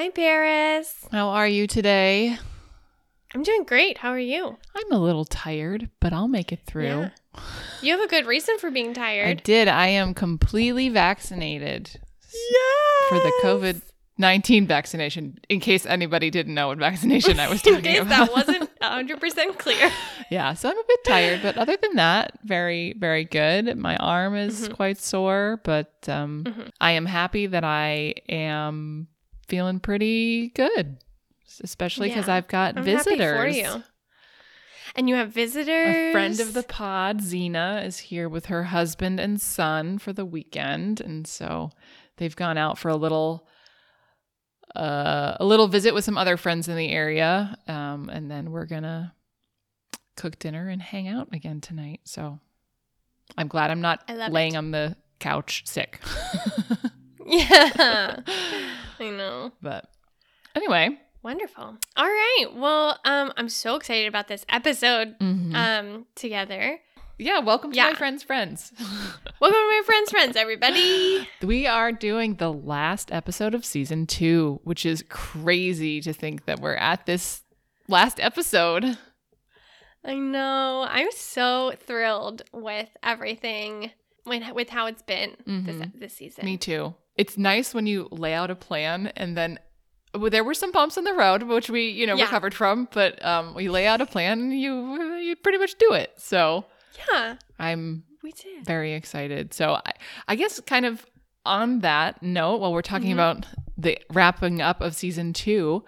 Hi, Paris. How are you today? I'm doing great. How are you? I'm a little tired, but I'll make it through. Yeah. You have a good reason for being tired. I did. I am completely vaccinated yeah. for the COVID 19 vaccination, in case anybody didn't know what vaccination I was In talking case about. that wasn't 100% clear. yeah, so I'm a bit tired, but other than that, very, very good. My arm is Mhm. quite sore, but um, Mhm. I am happy that I am feeling pretty good, especially because Yeah, I've got I'm visitors. you. And you have visitors. A friend of the pod, Zena, is here with her husband and son for the weekend, and so they've gone out for a little, uh, a little visit with some other friends in the area, um, and then we're gonna cook dinner and hang out again tonight. So I'm glad I'm not laying it. on the couch sick. Yeah. I know. but anyway, Wonderful. All right. Well, um, I'm so excited about this episode mhm. um together. yeah, welcome to yeah. my friends' friends. Welcome to my friends, friends, everybody. We are doing the last episode of season two, which is crazy to think that we're at this last episode. I know. I'm so thrilled with everything with how it's been this Mhm. this season. Me too. It's nice when you lay out a plan and then well, there were some bumps in the road, which we, you know, Yeah. recovered from, but um, we lay out a plan and you you pretty much do it. So Yeah, I'm we did. very excited. So I, I guess kind of on that note, while we're talking Mhm. about the wrapping up of season two,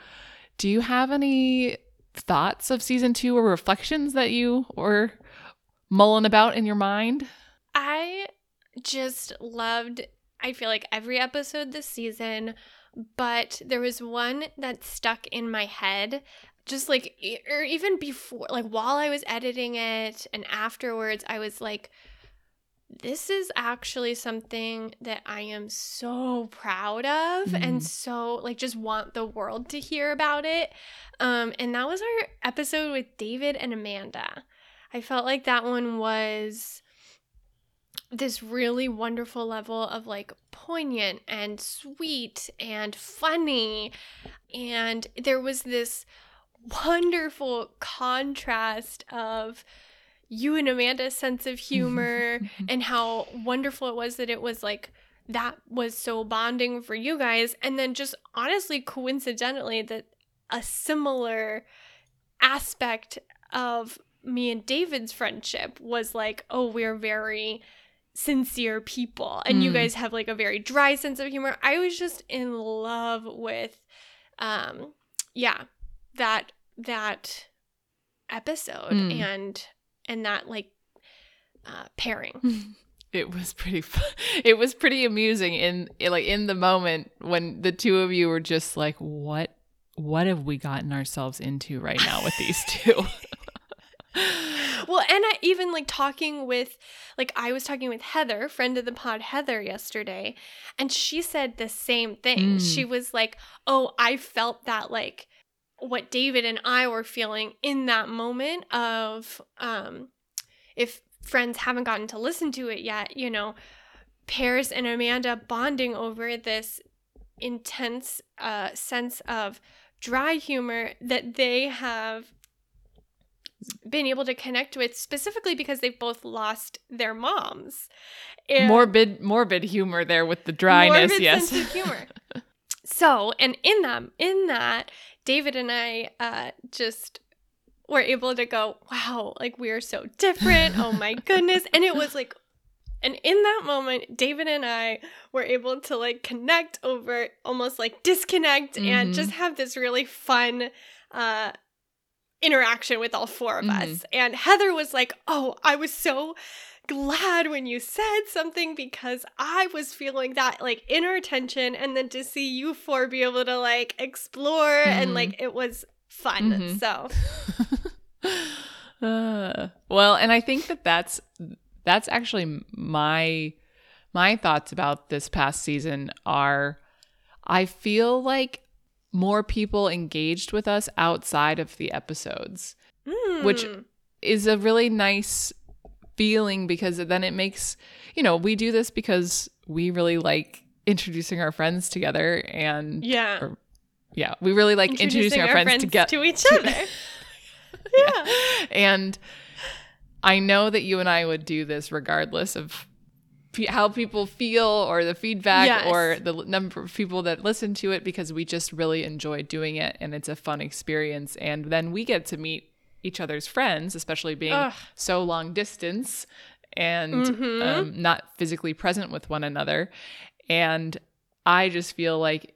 do you have any thoughts of season two or reflections that you were mulling about in your mind? I just loved I feel like every episode this season, but there was one that stuck in my head just like or even before like while I was editing it and afterwards I was like this is actually something that I am so proud of Mhm. and so like just want the world to hear about it. Um and that was our episode with David and Amanda. I felt like that one was this really wonderful level of like poignant and sweet and funny. And there was this wonderful contrast of you and Amanda's sense of humor and how wonderful it was that it was like that was so bonding for you guys. And then just honestly, coincidentally, that a similar aspect of me and David's friendship was like, oh, we're very sincere people and you Mm. guys have like a very dry sense of humor. I was just in love with um yeah, that that episode Mm. and and that like uh pairing. It was pretty fun. It was pretty amusing in like in the moment when the two of you were just like, "What what have we gotten ourselves into right now with these two? Well, and I even like talking with, like, I was talking with Heather, friend of the pod, Heather, yesterday, and she said the same thing. Mm. She was like, Oh, I felt that, like, what David and I were feeling in that moment of, um, if friends haven't gotten to listen to it yet, you know, Paris and Amanda bonding over this intense uh, sense of dry humor that they have been able to connect with specifically because they've both lost their moms. And morbid morbid humor there with the dryness, yes. humor. so, and in that, in that, David and I uh, just were able to go, wow, like we are so different. Oh my goodness. And it was like, and in that moment, David and I were able to like connect over almost like disconnect and Mhm. just have this really fun uh interaction with all four of Mhm. us. And Heather was like, "Oh, I was so glad when you said something because I was feeling that like inner tension and then to see you four be able to like explore and Mhm. like it was fun." Mhm. So, Uh, well, and I think that that's that's actually my my thoughts about this past season are I feel like more people engaged with us outside of the episodes, Which- mm, is a really nice feeling because then it makes, you know, we do this because we really like introducing our friends together and yeah. or yeah, we really like introducing, our, friends, to get to each other. yeah. And I know that you and I would do this regardless of how people feel or the feedback Yes. or the number of people that listen to it because we just really enjoy doing it and it's a fun experience. And then we get to meet each other's friends, especially being Ugh. so long distance and Mhm. um, not physically present with one another. And I just feel like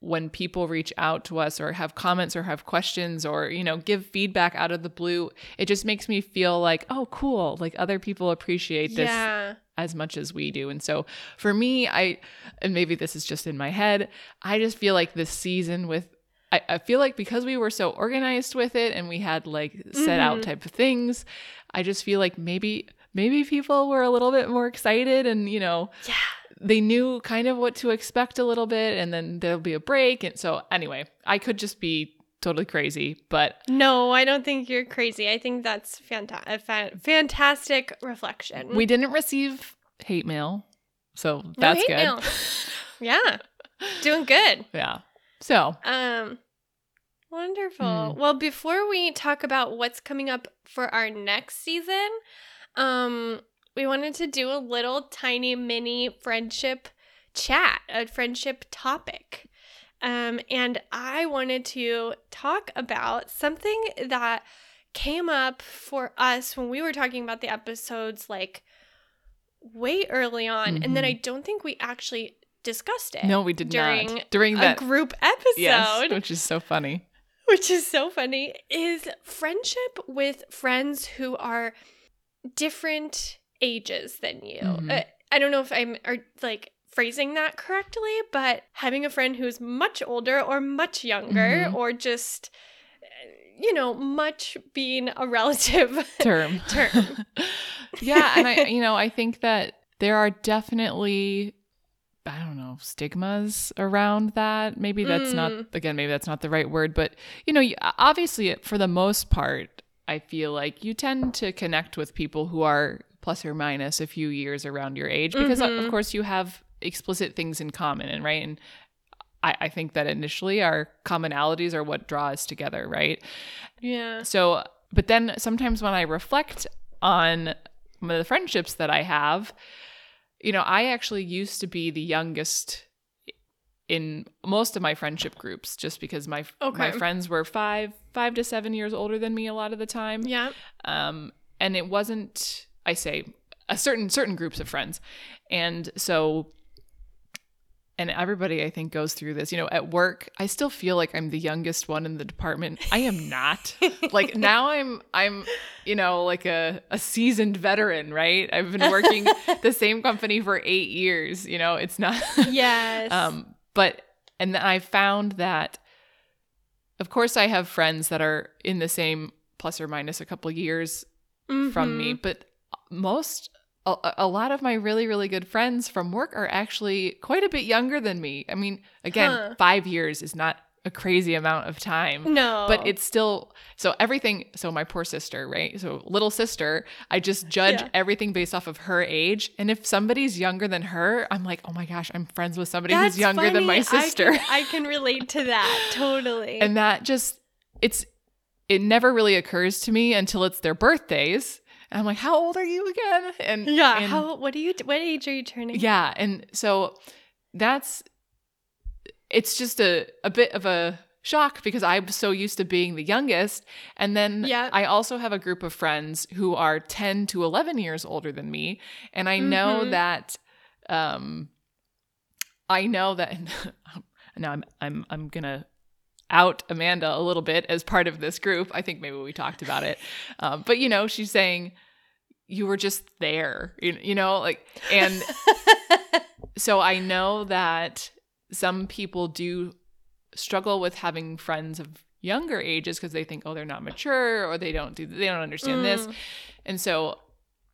when people reach out to us or have comments or have questions or you know give feedback out of the blue it just makes me feel like oh cool like other people appreciate this Yeah. As much as we do and so for me i and maybe this is just in my head i just feel like this season with I, I feel like because we were so organized with it and we had like set out Mhm. type of things i just feel like maybe maybe people were a little bit more excited and you know Yeah. they knew kind of what to expect a little bit and then there'll be a break and so anyway i could just be totally crazy but No, I don't think you're crazy. I think that's fanta- a fa- fantastic reflection. we didn't receive hate mail so No that's hate good yeah. Doing good. yeah so Um wonderful. Hmm. Well, before we talk about what's coming up for our next season, um we wanted to do a little tiny mini friendship chat, a friendship topic. Um and I wanted to talk about something that came up for us when we were talking about the episodes like way early on and then Mhm. I don't think we actually discussed it no we did during not during that group episode yes which is so funny which is so funny, is friendship with friends who are different ages than you. Mhm. Uh, I don't know if I'm are like phrasing that correctly, but having a friend who's much older or much younger Mhm. or just you know, much being a relative term term. yeah and i you know i think that there are definitely i don't know stigmas around that maybe that's not Mm. again maybe that's not the right word but you know obviously for the most part i feel like you tend to connect with people who are plus or minus a few years around your age because Mhm. of course you have explicit things in common and right and I, I think that initially our commonalities are what draw us together right yeah. so, but then sometimes when I reflect on the friendships that I have, you know, I actually used to be the youngest in most of my friendship groups just because my my friends were 5 5 to 7 years older than me a lot of the time. Yeah. Um and it wasn't I say a certain certain groups of friends. And so and everybody I think goes through this. You know, at work, I still feel like I'm the youngest one in the department. I am not. like now I'm I'm you know, like a a seasoned veteran, right? I've been working the same company for 8 years, you know, it's not Yes. um, but and then I found that, of course, I have friends that are in the same plus or minus a couple years from me, Mhm. but most a, a lot of my really really good friends from work are actually quite a bit younger than me. I mean, again, Huh. five years is not a crazy amount of time. No. But it's still so everything. So my poor sister, right? So little sister, I just judge Yeah. everything based off of her age. And if somebody's younger than her, I'm like, oh my gosh, I'm friends with somebody That's who's younger than my funny. I sister. can- I can relate to that totally. and that just it's it never really occurs to me until it's their birthdays. And I'm like, how old are you again? And yeah. and- How? What do you? What age are you turning? yeah, and so that's it's just a a bit of a shock because I'm so used to being the youngest and then Yeah. I also have a group of friends who are 10 to 11 years older than me and I know Mhm. that um I know that now I'm I'm I'm going to out Amanda a little bit as part of this group. I think maybe we talked about it. Um, but you know, she's saying you were just there, you, you know, like and so I know that some people do struggle with having friends of younger ages because they think, oh, they're not mature or they don't do, they don't understand this. Mm. And so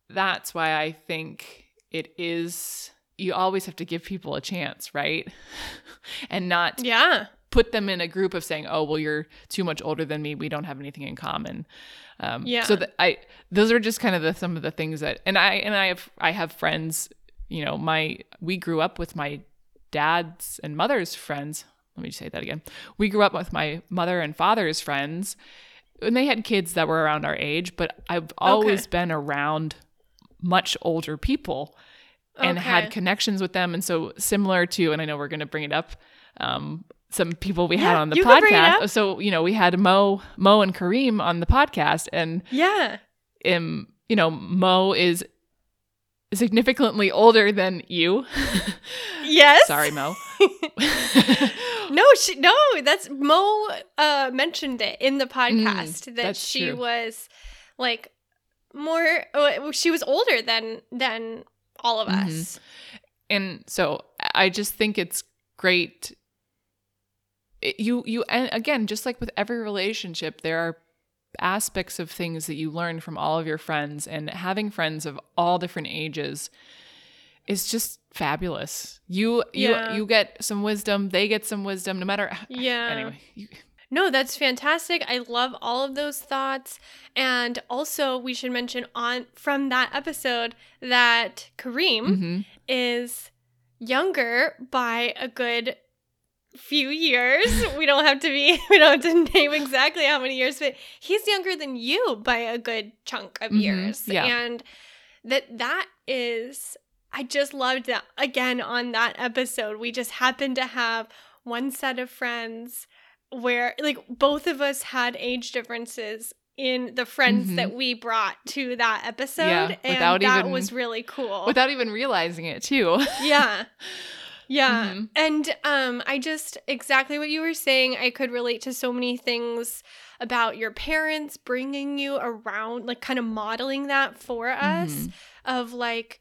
that's why I think it is, you always have to give people a chance, right? and not yeah. Put them in a group of saying, "Oh, well, you're too much older than me. We don't have anything in common." Um, Yeah. So that I, those are just kind of the some of the things that, and I and I have I have friends. You know, my we grew up with my dad's and mother's friends. let me say that again. We grew up with my mother and father's friends, and they had kids that were around our age, but I've always Okay. been around much older people and had connections with them. And so similar to, and I know we're going to bring it up, um, some people we had on the you can bring it podcast. So you know, we had Mo, Mo and Kareem on the podcast, and Yeah. um, you know, Mo is significantly older than you. Yes. Sorry, Mo. No, she no, that's Mo uh mentioned it in the podcast that Mm, that's she true. was like more uh, she was older than than all of Mhm. us. and so I just think it's great. You you and again, just like with every relationship, there are aspects of things that you learn from all of your friends, and having friends of all different ages is just fabulous. You you Yeah. you get some wisdom, they get some wisdom, no matter. Yeah. Anyway, you, No, that's fantastic. I love all of those thoughts. And also, we should mention on from that episode that Kareem mhm. is younger by a good few years. we don't have to be we don't have to name exactly how many years, but he's younger than you by a good chunk of Mhm, years. yeah. And that that is I just loved that again on that episode. We just happened to have one set of friends where like both of us had age differences in the friends Mhm. that we brought to that episode Yeah, and that even- was really cool without even realizing it too. yeah yeah Mhm. and um i just exactly what you were saying i could relate to so many things about your parents bringing you around like kind of modeling that for us Mhm. of like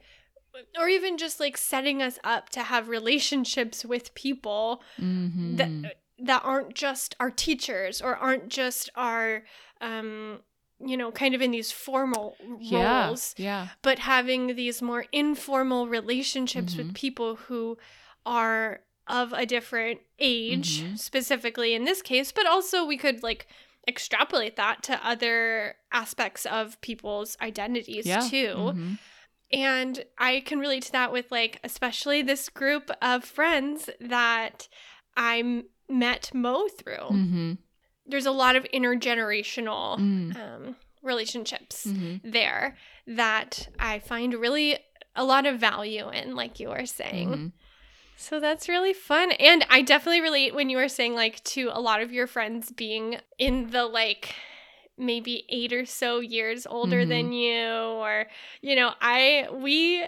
or even just like setting us up to have relationships with people Mhm. that that aren't just our teachers or aren't just our um you know kind of in these formal yeah, roles yeah. but having these more informal relationships Mm-hmm. with people who are of a different age Mhm. specifically in this case but also we could like extrapolate that to other aspects of people's identities Yeah. too Mhm. and I can relate to that with like especially this group of friends that I met Mo through. Mhm. There's a lot of intergenerational Mm. um, relationships Mhm. there that I find really a lot of value in, like you were saying. So that's really fun. And I definitely relate when you were saying like to a lot of your friends being in the like maybe 8 or so years older Mhm. than you or you know, I we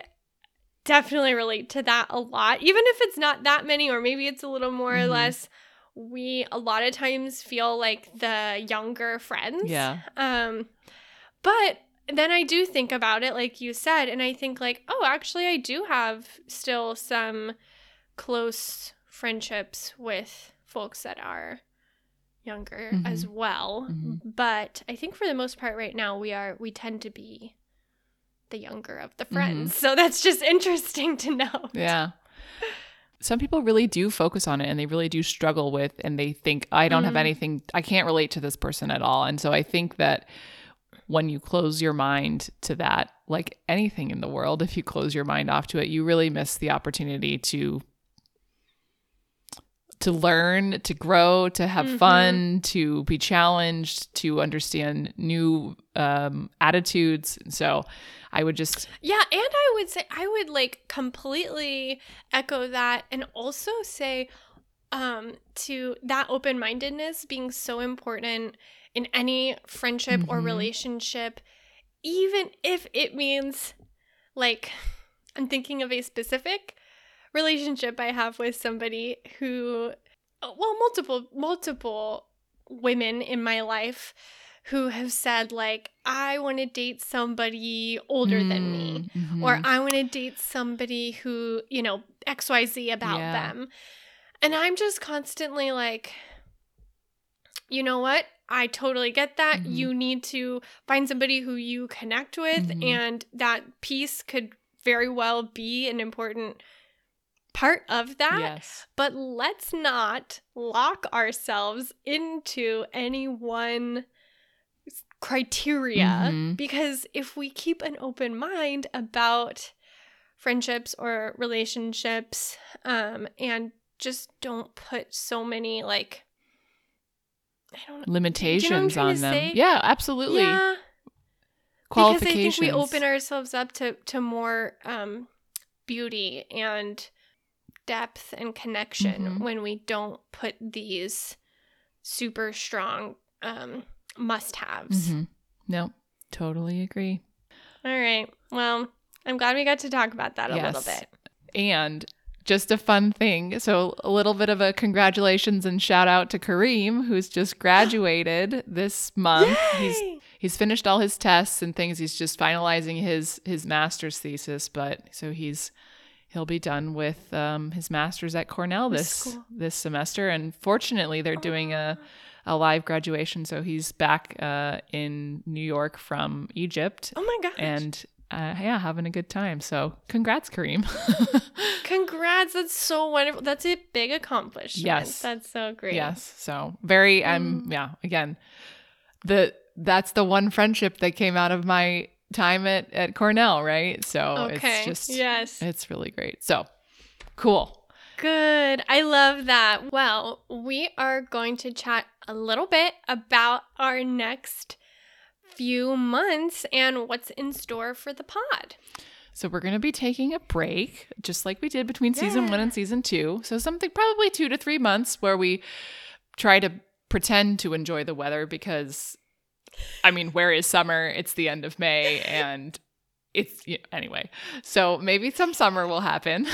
definitely relate to that a lot. Even if it's not that many or maybe it's a little more or Mhm. less we a lot of times feel like the younger friends. Yeah. Um but then I do think about it like you said and I think like, oh, actually I do have still some close friendships with folks that are younger as well. Mhm. But I think for the most part right now we are we tend to be the younger of the Mm-hmm. friends. So that's just interesting to know. Yeah. Some people really do focus on it and they really do struggle with and they think I don't have Mhm. anything I can't relate to this person at all. And so I think that when you close your mind to that, like anything in the world, if you close your mind off to it, you really miss the opportunity to to learn, to grow, to have Mhm. fun, to be challenged, to understand new um, attitudes. So I would just Yeah, and I would say I would like completely echo that and also say um to that open-mindedness being so important in any friendship or Mhm. relationship even if it means like I'm thinking of a specific relationship I have with somebody who well multiple multiple women in my life who have said like I want to date somebody older than me Mm, or mhm. I want to date somebody who, you know, XYZ about Yeah. them. And I'm just constantly like, you know what? I totally get that. Mhm. You need to find somebody who you connect with, Mhm. and that piece could very well be an important part of that. yes. But let's not lock ourselves into any one criteria Mhm. because if we keep an open mind about friendships or relationships um, and just don't put so many like I don't know. limitations trying on them. say? Yeah, absolutely. Yeah, because I think we open ourselves up to to more um, beauty and depth and connection Mhm. when we don't put these super strong um, must-haves. Mhm. No, totally agree. All right. Well, I'm glad we got to talk about that a little bit. And just a fun thing. So, a little bit of a congratulations and shout out to Kareem, who's just graduated this month. He's he's finished all his tests and things. He's just finalizing his his master's thesis, but so he's he'll be done with um, his master's at Cornell With this this semester. And fortunately, they're doing a a live graduation, so he's back uh, in New York from Egypt, Oh my gosh. and uh, yeah, having a good time. So, congrats, Kareem. Congrats. That's so wonderful. That's a big accomplishment. Yes. That's so great. Yes. So very I'm Mm. yeah, again, the that's the one friendship that came out of my time at, at Cornell, right? So Okay. it's just yes. it's really great. So cool. Good. I love that. Well, we are going to chat a little bit about our next few months and what's in store for the pod. So we're gonna be taking a break, just like we did between season one and season two. So something probably two to three months where we try to pretend to enjoy the weather because I mean, where is summer? It's the end of May and it's yeah, anyway. So maybe some summer will happen.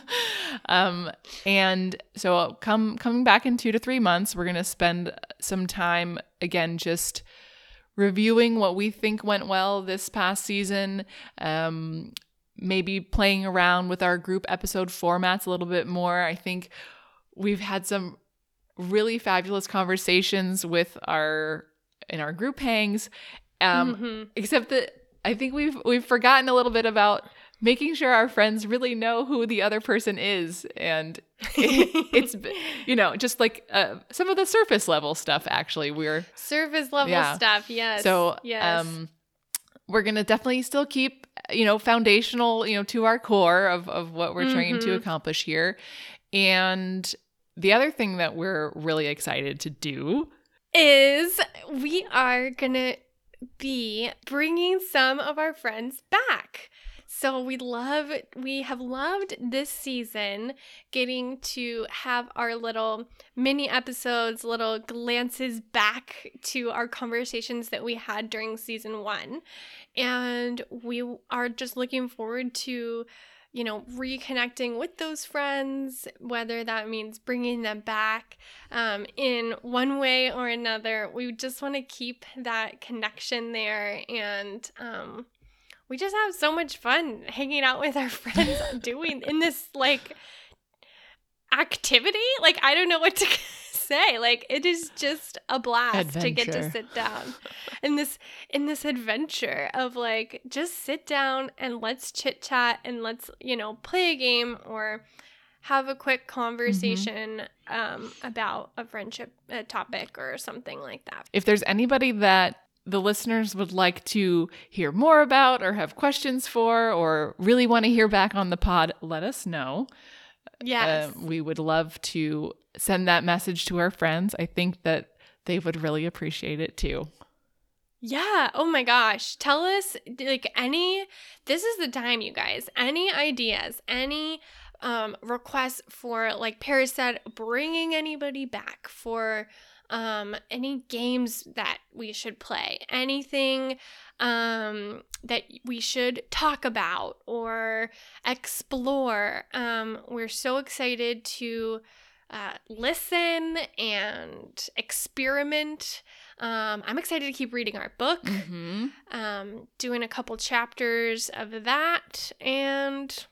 um and so come coming back in 2 to 3 months, we're going to spend some time again just reviewing what we think went well this past season. Um maybe playing around with our group episode formats a little bit more. I think we've had some really fabulous conversations with our in our group hangs um Mhm. except that I think we've we've forgotten a little bit about making sure our friends really know who the other person is and it, it's you know just like uh, some of the surface level stuff actually we're surface level Yeah. stuff. Yes. so yes. um we're going to definitely still keep you know foundational you know to our core of of what we're trying to Mhm. accomplish here and the other thing that we're really excited to do is we are gonna be bringing some of our friends back. So we love, we have loved this season getting to have our little mini episodes, little glances back to our conversations that we had during season one. And we are just looking forward to you know, reconnecting with those friends, whether that means bringing them back um, in one way or another. We just want to keep that connection there. And um, we just have so much fun hanging out with our friends doing in this like activity. Like, I don't know what to say. Like, it is just a blast to get to sit down in this in this adventure of like just sit down and let's chit chat and let's you know play a game or have a quick conversation um, about a friendship a topic or something like that. if there's anybody that the listeners would like to hear more about or have questions for or really want to hear back on the pod, let us know. Yes. Uh, we would love to send that message to our friends. I think that they would really appreciate it too. Yeah. Oh my gosh. Tell us like any this is the time you guys. Any ideas, any um requests for like Paris said bringing anybody back for um any games that we should play. Anything um that we should talk about or explore. Um we're so excited to uh, listen and experiment. Um, I'm excited to keep reading our book, Mm-hmm. um, doing a couple chapters of that, and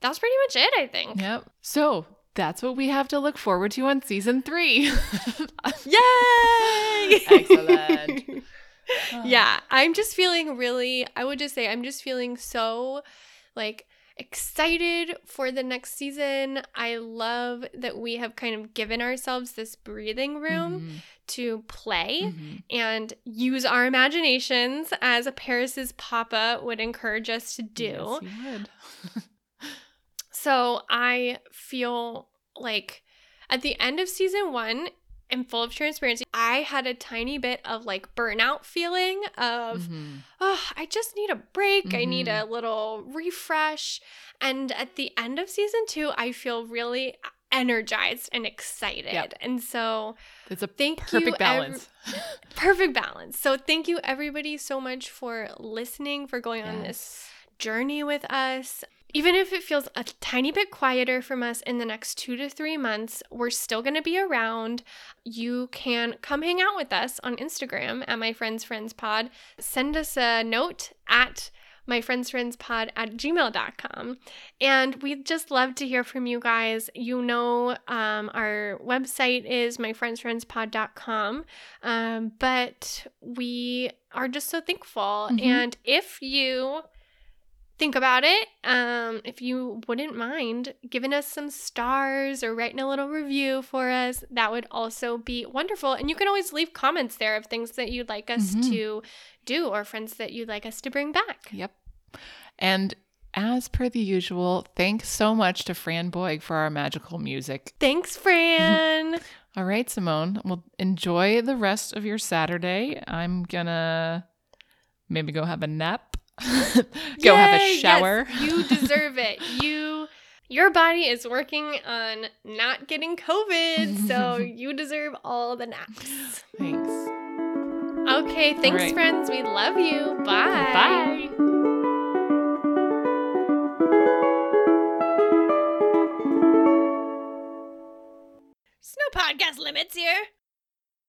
that's pretty much it, I think. Yep. So that's what we have to look forward to on season three. Yay! Excellent. yeah, I'm just feeling really, I would just say, I'm just feeling so like excited for the next season. I love that we have kind of given ourselves this breathing room to play Mhm. and use our imaginations as a Paris's papa would encourage us to do. Yes. So I feel like at the end of season one, and full of transparency, I had a tiny bit of like burnout feeling of, Mhm. oh, I just need a break. I need Mhm. a little refresh. And at the end of season two, I feel really energized and excited. Yep. And so, It's a thank perfect you. ev- balance. perfect balance. So, thank you everybody so much for listening, for going on this journey with us. Even if it feels a tiny bit quieter from us in the next two to three months, we're still going to be around. You can come hang out with us on Instagram at My Friends Friends Pod. Send us a note at my friends friends pod at gmail.com and we'd just love to hear from you guys you know um, our website is myfriendsfriendspod.com um, but we are just so thankful Mhm. and if you think about it um, if you wouldn't mind giving us some stars or writing a little review for us that would also be wonderful and you can always leave comments there of things that you'd like us Mhm. to do or friends that you'd like us to bring back Yep. And as per the usual, thanks so much to Fran Boyd for our magical music. thanks fran All right, Simone. Well, enjoy the rest of your Saturday. I'm gonna maybe go have a nap, go have a Yay, yes, shower. you deserve it you your body is working on not getting covid so you deserve all the naps Thanks. okay thanks right. friends we love you bye Bye. There's no podcast limits here.